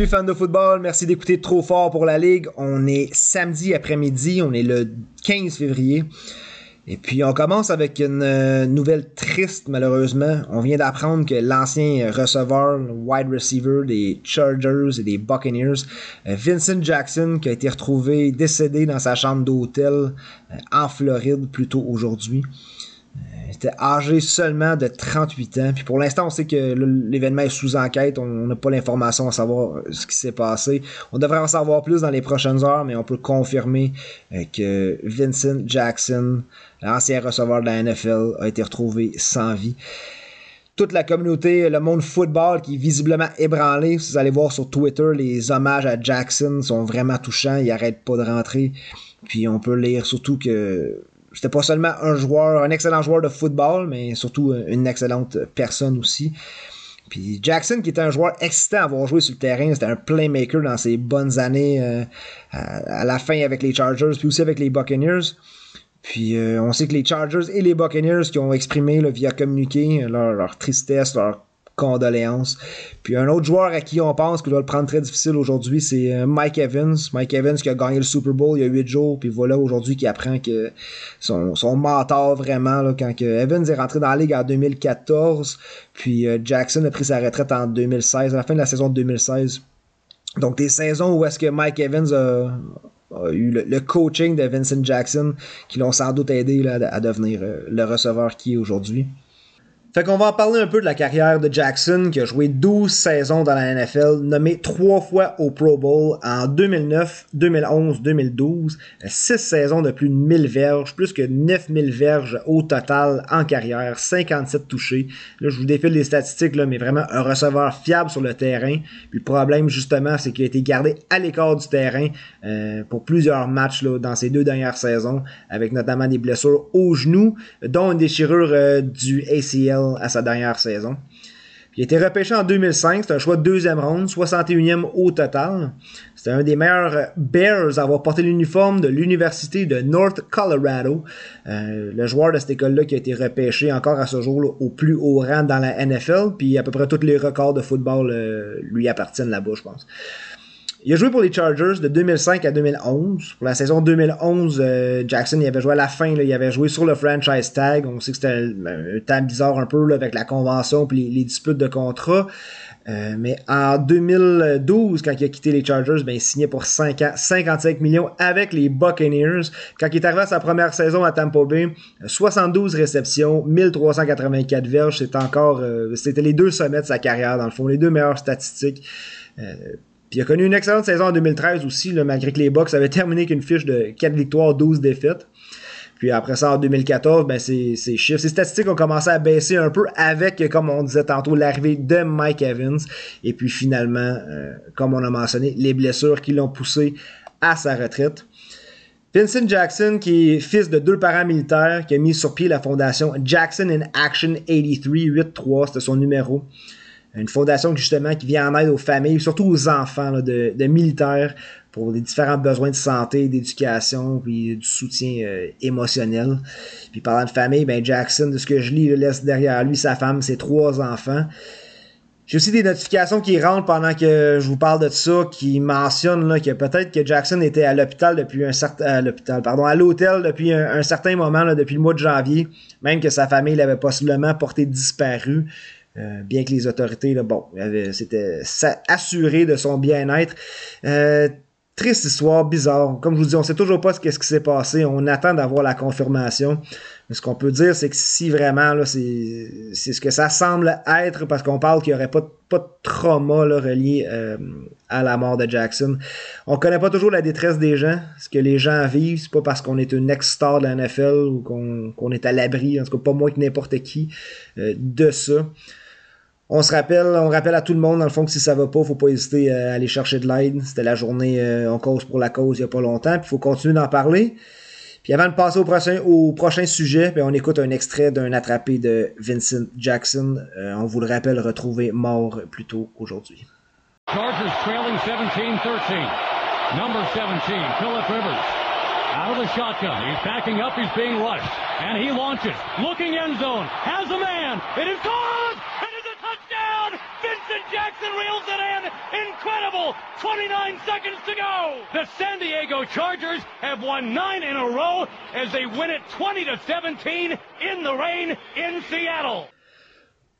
Salut fans de football, merci d'écouter Trop fort pour la Ligue. On est samedi après-midi, on est le 15 février. Et puis on commence avec une euh, nouvelle triste malheureusement. On vient d'apprendre que l'ancien receveur, wide receiver des Chargers et des Buccaneers, euh, Vincent Jackson, qui a été retrouvé décédé dans sa chambre d'hôtel euh, en Floride plus tôt aujourd'hui. Il était âgé seulement de 38 ans. Puis pour l'instant, on sait que l'événement est sous enquête. On n'a pas l'information à savoir euh, ce qui s'est passé. On devrait en savoir plus dans les prochaines heures, mais on peut confirmer euh, que Vincent Jackson, l'ancien receveur de la NFL, a été retrouvé sans vie toute la communauté, le monde football qui est visiblement ébranlé. Vous allez voir sur Twitter, les hommages à Jackson sont vraiment touchants. Il arrête pas de rentrer. Puis on peut lire surtout que c'était pas seulement un joueur, un excellent joueur de football, mais surtout une excellente personne aussi. Puis Jackson, qui était un joueur excitant à avoir joué sur le terrain, c'était un playmaker dans ses bonnes années euh, à, la fin avec les Chargers, puis aussi avec les Buccaneers. Puis euh, on sait que les Chargers et les Buccaneers qui ont exprimé via communiqué leur, leur tristesse, leur condoléances. Puis un autre joueur à qui on pense qu'il doit le prendre très difficile aujourd'hui, c'est euh, Mike Evans. Mike Evans qui a gagné le Super Bowl il y a 8 jours, puis voilà aujourd'hui qui apprend que son, mentor vraiment, là, quand que Evans est rentré dans la ligue en 2014, puis euh, Jackson a pris sa retraite en 2016, à la fin de la saison de 2016. Donc des saisons où est-ce que Mike Evans a, eu le, coaching de Vincent Jackson qui l'ont sans doute aidé là, à devenir euh, le receveur qui est aujourd'hui. Fait qu'on va en parler un peu de la carrière de Jackson, qui a joué 12 saisons dans la NFL, nommé trois fois au Pro Bowl en 2009, 2011, 2012, 6 saisons de plus de 1000 verges, plus que 9000 verges au total en carrière, 57 touchés. Là, je vous défile les statistiques, là, mais vraiment un receveur fiable sur le terrain. Puis le problème, justement, c'est qu'il a été gardé à l'écart du terrain euh, pour plusieurs matchs là, dans ces deux dernières saisons, avec notamment des blessures au genou, dont une déchirure euh, du ACL à sa dernière saison. il a été repêché en 2005, c'est un choix de deuxième ronde, 61e au total. C'était un des meilleurs Bears à avoir porté l'uniforme de l'Université de North Colorado. Euh, le joueur de cette école-là qui a été repêché encore à ce jour au plus haut rang dans la NFL, puis à peu près tous les records de football euh, lui appartiennent là-bas, je pense. Il a joué pour les Chargers de 2005 à 2011. Pour la saison 2011, euh, Jackson il avait joué à la fin, il avait joué sur le franchise tag. On sait que c'était un, temps bizarre un peu avec la convention et les, disputes de contrat. Euh, mais en 2012, quand il a quitté les Chargers, ben, il signait pour 5 ans, 55 millions avec les Buccaneers. Quand il est arrivé à sa première saison à Tampa Bay, 72 réceptions, 1384 verges, c'était encore, euh, c'était les deux sommets de sa carrière dans le fond, les deux meilleures statistiques. Puis il a connu une excellente saison en 2013 aussi, malgré que les Bucks avaient terminé qu'une fiche de 4 victoires, 12 défaites. Puis après ça, en 2014, ben ces, chiffres, ces statistiques ont commencé à baisser un peu avec, comme on disait tantôt, l'arrivée de Mike Evans. Et puis finalement, euh, comme on a mentionné, les blessures qui l'ont poussé à sa retraite. Vincent Jackson, qui est fils de deux parents militaires, qui a mis sur pied la fondation Jackson in Action 83, 8-3, c'était son numéro une fondation justement qui vient en aide aux familles, surtout aux enfants de, militaires pour les différents besoins de santé, d'éducation, puis du soutien euh, émotionnel. Puis parlant de famille, ben Jackson, de ce que je lis, laisse derrière lui sa femme, ses trois enfants. J'ai aussi des notifications qui rentrent pendant que je vous parle de ça, qui mentionnent là, que peut-être que Jackson était à l'hôpital depuis un certain à l'hôpital, pardon, à l'hôtel depuis un, certain moment, là, depuis le mois de janvier, même que sa famille l'avait possiblement porté disparu. Euh, bien que les autorités, là, bon, c'était assuré de son bien-être. Euh, triste histoire, bizarre. Comme je vous dis, on sait toujours pas ce, ce qui s'est passé. On attend d'avoir la confirmation. Mais ce qu'on peut dire, c'est que si vraiment, c'est, ce que ça semble être, parce qu'on parle qu'il n'y aurait pas, pas de trauma là, relié euh, à la mort de Jackson. On connaît pas toujours la détresse des gens. Ce que les gens vivent, c'est pas parce qu'on est une ex-star de la NFL ou qu'on, qu'on est à l'abri, en tout cas pas moins que n'importe qui, de ça on se rappelle, on rappelle à tout le monde, dans le fond, que si ça va pas, faut pas hésiter à aller chercher de l'aide. C'était la journée euh, en cause pour la cause il y a pas longtemps, puis il faut continuer d'en parler. Puis avant de passer au prochain, au prochain sujet, ben, on écoute un extrait d'un attrapé de Vincent Jackson. Euh, on vous le rappelle, retrouvé mort plus tôt aujourd'hui. Chargers trailing 17-13. Number 17, Philip Rivers. Out of the shotgun. He's backing up. He's being rushed. And he launches. Looking end zone. Has a man. It is gone! and reels it in. Incredible! 29 seconds to go. The San Diego Chargers have won nine in a row as they win it 20 to 17 in the rain in Seattle.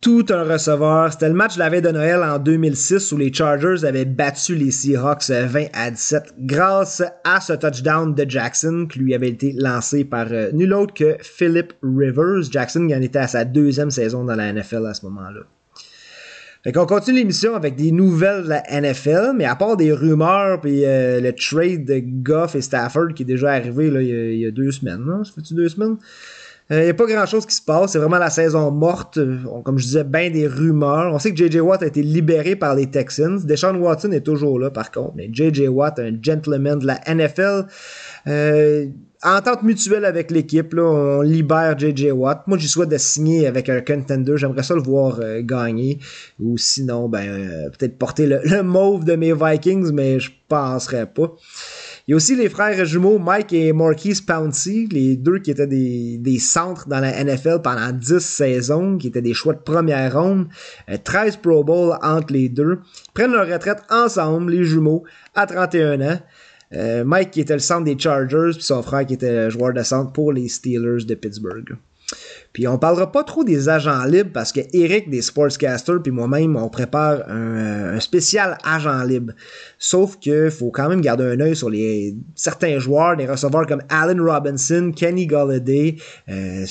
tout un receveur. C'était le match de la veille de Noël en 2006 où les Chargers avaient battu les Seahawks 20 à 17 grâce à ce touchdown de Jackson qui lui avait été lancé par euh, nul autre que Philip Rivers. Jackson qui en était à sa deuxième saison dans la NFL à ce moment-là. Fait qu'on continue l'émission avec des nouvelles de la NFL, mais à part des rumeurs puis euh, le trade de Goff et Stafford qui est déjà arrivé là, il, y a, deux semaines, non? Ça fait-tu deux semaines? Il euh, n'y a pas grand chose qui se passe. C'est vraiment la saison morte. Comme je disais, bien des rumeurs. On sait que J.J. Watt a été libéré par les Texans. Deshaun Watson est toujours là, par contre. Mais J.J. Watt, un gentleman de la NFL. Euh, entente mutuelle avec l'équipe, on libère JJ Watt. Moi, j'y souhaite de signer avec un contender. J'aimerais ça le voir euh, gagner. Ou sinon, ben, euh, peut-être porter le, le, mauve de mes Vikings, mais je penserais pas. Il y a aussi les frères jumeaux Mike et Marquise Pouncey, les deux qui étaient des, des centres dans la NFL pendant 10 saisons, qui étaient des choix de première ronde, 13 euh, Pro Bowl entre les deux, prennent leur retraite ensemble, les jumeaux, à 31 ans. Euh, Mike qui était le centre des Chargers, puis son frère qui était joueur de centre pour les Steelers de Pittsburgh. Puis on parlera pas trop des agents libres parce que Eric des Sportscasters puis moi-même on prépare un, un, spécial agent libre. Sauf que faut quand même garder un œil sur les certains joueurs, des receveurs comme Allen Robinson, Kenny Galladay, euh,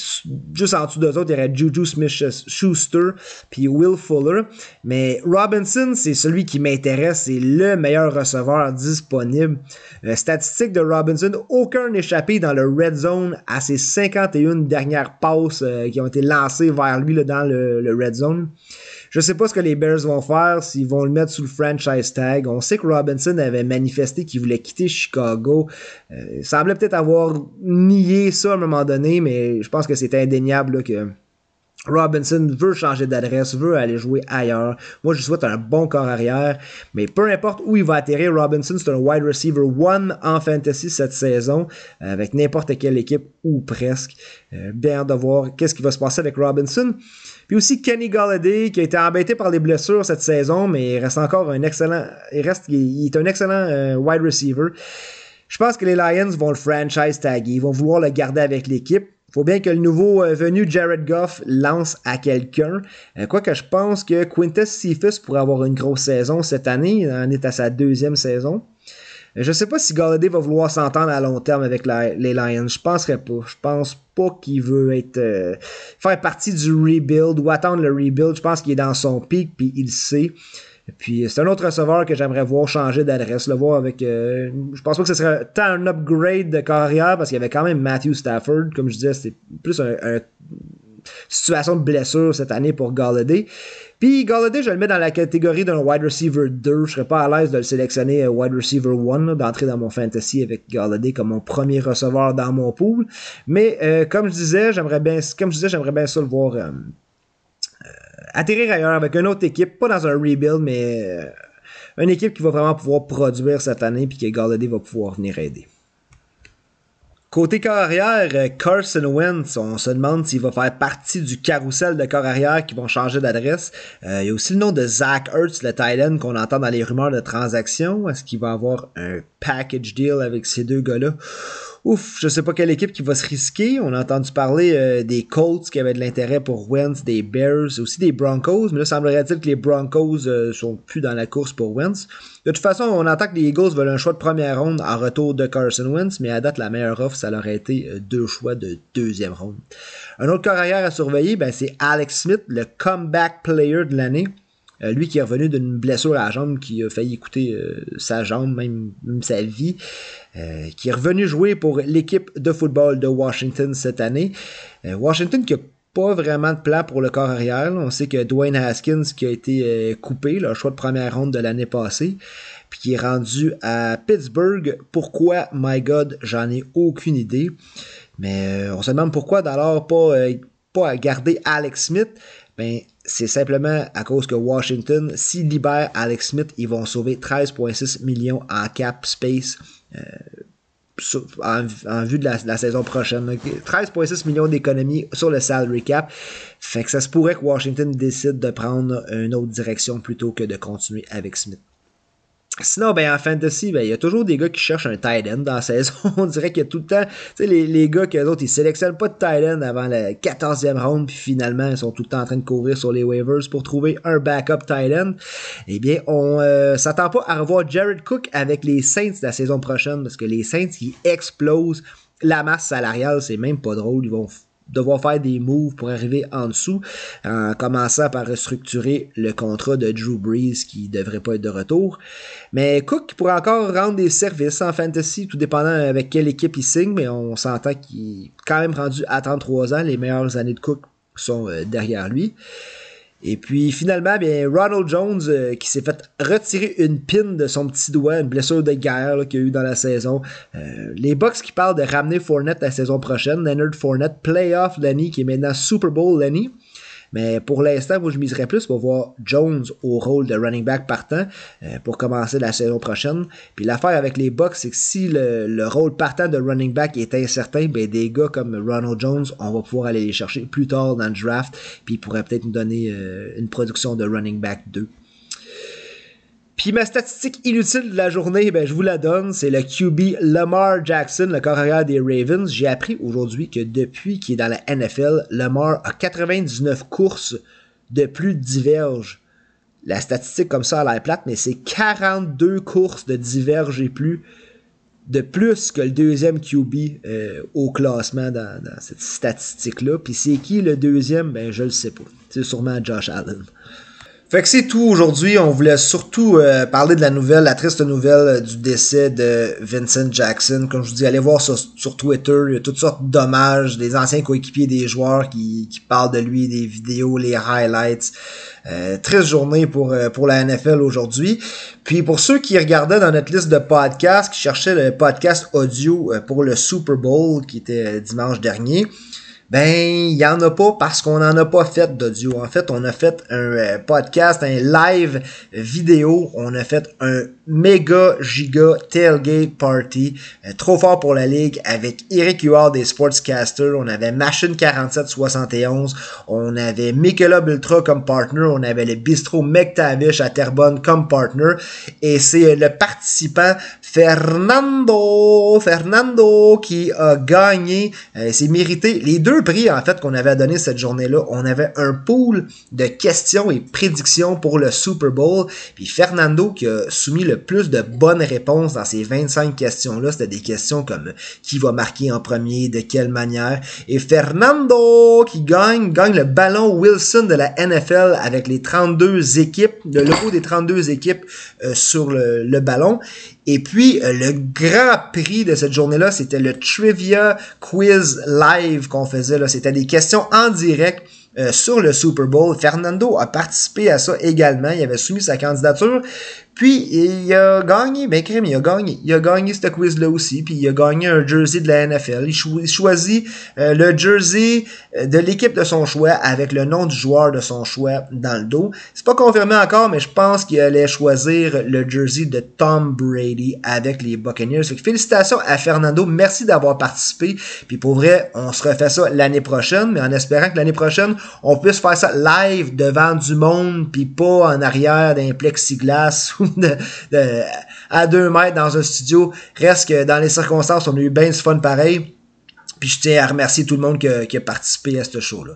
juste en dessous d'eux autres, il y aurait Juju Smith-Schuster puis Will Fuller. Mais Robinson, c'est celui qui m'intéresse, c'est le meilleur receveur disponible. Euh, statistique de Robinson, aucun échappé dans le red zone à ses 51 dernières passes euh, qui ont été lancées vers lui dans le, le red zone. Je sais pas ce que les Bears vont faire, s'ils vont le mettre sous le franchise tag. On sait que Robinson avait manifesté qu'il voulait quitter Chicago. Euh, il semblait peut-être avoir nié ça à un moment donné, mais je pense que c'est indéniable que Robinson veut changer d'adresse, veut aller jouer ailleurs. Moi, je souhaite un bon corps arrière, mais peu importe où il va atterrir, Robinson, c'est un wide receiver one en fantasy cette saison, avec n'importe quelle équipe ou presque. Euh, bien de voir qu'est-ce qui va se passer avec Robinson. Puis aussi Kenny Galladay qui a été embêté par les blessures cette saison, mais il reste encore un excellent, il reste, il est un excellent euh, wide receiver. Je pense que les Lions vont le franchise taguer, ils vont vouloir le garder avec l'équipe. Faut bien que le nouveau euh, venu Jared Goff lance à quelqu'un. Euh, Quoique je pense que Quintus Cephas pourrait avoir une grosse saison cette année. Il en est à sa deuxième saison. Je sais pas si Galladay va vouloir s'entendre à long terme avec les Lions. Je penserais pas. Je pense pas qu'il veut être euh, faire partie du rebuild ou attendre le rebuild. Je pense qu'il est dans son pic puis il sait. Puis c'est un autre receveur que j'aimerais voir changer d'adresse, le voir avec. Euh, je pense pas que ce serait tant un upgrade de carrière parce qu'il y avait quand même Matthew Stafford, comme je disais, c'était plus un, un, situation de blessure cette année pour Galladay. Puis Galladay, je le mets dans la catégorie d'un wide receiver 2. Je serais pas à l'aise de le sélectionner euh, wide receiver 1, d'entrer dans mon fantasy avec Galladay comme mon premier receveur dans mon pool. Mais euh, comme je disais, j'aimerais bien, comme je disais, j'aimerais bien ça le voir euh, euh, atterrir ailleurs avec une autre équipe, pas dans un rebuild, mais euh, une équipe qui va vraiment pouvoir produire cette année puis que Galladay va pouvoir venir aider. Côté corps arrière, euh, Carson Wentz, on se demande s'il va faire partie du carrousel de corps arrière qui vont changer d'adresse. Euh, il y a aussi le nom de Zach Ertz, le Thailand qu'on entend dans les rumeurs de transactions. Est-ce qu'il va avoir un package deal avec ces deux gars-là? Ouf, je sais pas quelle équipe qui va se risquer. On a entendu parler euh, des Colts qui avaient de l'intérêt pour Wentz, des Bears, aussi des Broncos. Mais là, semblerait-il que les Broncos euh, sont plus dans la course pour Wentz. De toute façon, on entend que les Eagles veulent un choix de première ronde en retour de Carson Wentz, mais à date, la meilleure offre, ça leur a été euh, deux choix de deuxième ronde. Un autre carrière à surveiller, ben, c'est Alex Smith, le comeback player de l'année. Euh, lui qui est revenu d'une blessure à la jambe qui a failli coûter euh, sa jambe, même, sa vie, euh, qui est revenu jouer pour l'équipe de football de Washington cette année. Washington qui a pas vraiment de plan pour le corps arrière. On sait que Dwayne Haskins qui a été coupé, le choix de première ronde de l'année passée, puis qui est rendu à Pittsburgh. Pourquoi, my God, j'en ai aucune idée. Mais on se demande pourquoi d'alors pas, pas garder Alex Smith. Ben, c'est simplement à cause que Washington, s'ils libèrent Alex Smith, ils vont sauver 13,6 millions en cap space. Euh, en, vue de la, saison prochaine. 13,6 millions d'économies sur le salary cap. Fait que ça se pourrait que Washington décide de prendre une autre direction plutôt que de continuer avec Smith. Sinon, ben, en fantasy, ben, il y a toujours des gars qui cherchent un tight end dans la saison. On dirait qu'il y a tout le temps, tu sais, les, les gars qui autres, ils sélectionnent pas de tight end avant la 14e round, puis finalement, ils sont tout le temps en train de courir sur les waivers pour trouver un backup tight end. Eh bien, on euh, s'attend pas à revoir Jared Cook avec les Saints la saison prochaine, parce que les Saints, ils explosent la masse salariale, c'est même pas drôle. Ils vont devoir faire des moves pour arriver en dessous, en commençant par restructurer le contrat de Drew Brees qui devrait pas être de retour. Mais Cook pourrait encore rendre des services en fantasy, tout dépendant avec quelle équipe il signe, mais on s'entend qu'il est quand même rendu à 33 ans. Les meilleures années de Cook sont euh, derrière lui. Et puis finalement, bien, Ronald Jones euh, qui s'est fait retirer une pin de son petit doigt, une blessure de guerre qu'il a eu dans la saison. Euh, les Bucks qui parlent de ramener Fournette la saison prochaine, Leonard Fournette, playoff Lenny qui est maintenant Super Bowl Lenny. Mais pour l'instant, moi, je miserais plus pour voir Jones au rôle de running back partant euh, pour commencer la saison prochaine. Puis l'affaire avec les Bucks, c'est que si le, rôle partant de running back est incertain, ben des gars comme Ronald Jones, on va pouvoir aller les chercher plus tard dans le draft. Puis ils pourraient peut-être nous donner euh, une production de running back 2. Puis ma statistique inutile de la journée, ben, je vous la donne, c'est le QB Lamar Jackson, le carrière des Ravens. J'ai appris aujourd'hui que depuis qu'il est dans la NFL, Lamar a 99 courses de plus de diverges. La statistique comme ça a l'air plate, mais c'est 42 courses de diverges et plus de plus que le deuxième QB euh, au classement dans, dans cette statistique-là. Puis c'est qui le deuxième? Ben je le sais pas. C'est sûrement Josh Allen. Fait que c'est tout aujourd'hui. On voulait surtout euh, parler de la nouvelle, la triste nouvelle euh, du décès de Vincent Jackson. Comme je vous dis, allez voir sur, sur Twitter, il y a toutes sortes d'hommages, des anciens coéquipiers des joueurs qui, qui parlent de lui, des vidéos, les highlights. Euh, triste journée pour, euh, pour la NFL aujourd'hui. Puis pour ceux qui regardaient dans notre liste de podcasts, qui cherchaient le podcast audio pour le Super Bowl qui était dimanche dernier, ben, il y en a pas parce qu'on n'en a pas fait d'audio. En fait, on a fait un euh, podcast, un live vidéo. On a fait un méga giga tailgate party. Euh, trop fort pour la ligue avec Eric Huard des Sportscasters. On avait Machine 4771. On avait Michelob Ultra comme partner. On avait le Bistro McTavish à Terrebonne comme partner. Et c'est le participant Fernando, Fernando qui a gagné. Euh, c'est mérité. Les deux prix en fait qu'on avait donné cette journée-là, on avait un pool de questions et prédictions pour le Super Bowl. Puis Fernando qui a soumis le plus de bonnes réponses dans ces 25 questions-là, c'était des questions comme qui va marquer en premier, de quelle manière. Et Fernando qui gagne, gagne le ballon Wilson de la NFL avec les 32 équipes, le logo des 32 équipes euh, sur le ballon. Et puis, euh, le grand prix de cette journée-là, c'était le Trivia Quiz Live qu'on faisait. C'était des questions en direct euh, sur le Super Bowl. Fernando a participé à ça également. Il avait soumis sa candidature. Puis il a gagné, ben crème, il a gagné. Il a gagné ce quiz-là aussi, puis il a gagné un jersey de la NFL. Il, choisit euh, le jersey euh, de l'équipe de son choix avec le nom du joueur de son choix dans le dos. C'est pas confirmé encore, mais je pense qu'il allait choisir le jersey de Tom Brady avec les Buccaneers. félicitations à Fernando, merci d'avoir participé. Puis pour vrai, on se refait ça l'année prochaine, mais en espérant que l'année prochaine, on puisse faire ça live devant du monde, puis pas en arrière d'un plexiglas à deux mètres dans un studio. Reste que dans les circonstances, on a eu bien du fun pareil. Puis je tiens à remercier tout le monde qui a, participé à ce show-là.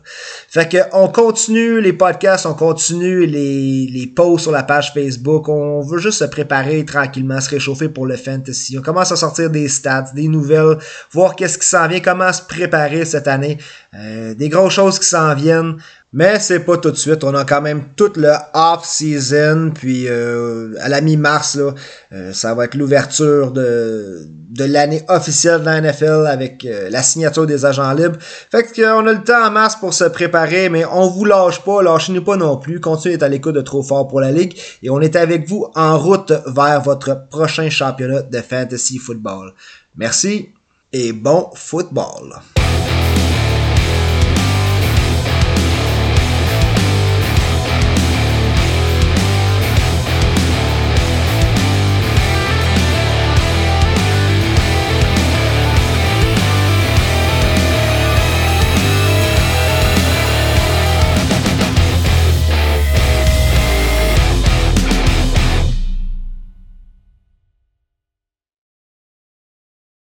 Fait que on continue les podcasts, on continue les, les posts sur la page Facebook. On veut juste se préparer tranquillement, se réchauffer pour le fantasy. On commence à sortir des stats, des nouvelles, voir qu'est-ce qui s'en vient, comment se préparer cette année. Euh, des grosses choses qui s'en viennent. Mais c'est pas tout de suite. On a quand même toute le off-season. Puis euh, à la mi-mars, là, euh, ça va être l'ouverture de, de l'année officielle de la NFL avec euh, la signature des agents libres. Fait qu'on a le temps en mars pour se préparer, mais on vous lâche pas, lâchez-nous pas non plus. Continuez à l'écoute de Trop Fort pour la Ligue. Et on est avec vous en route vers votre prochain championnat de fantasy football. Merci et bon football.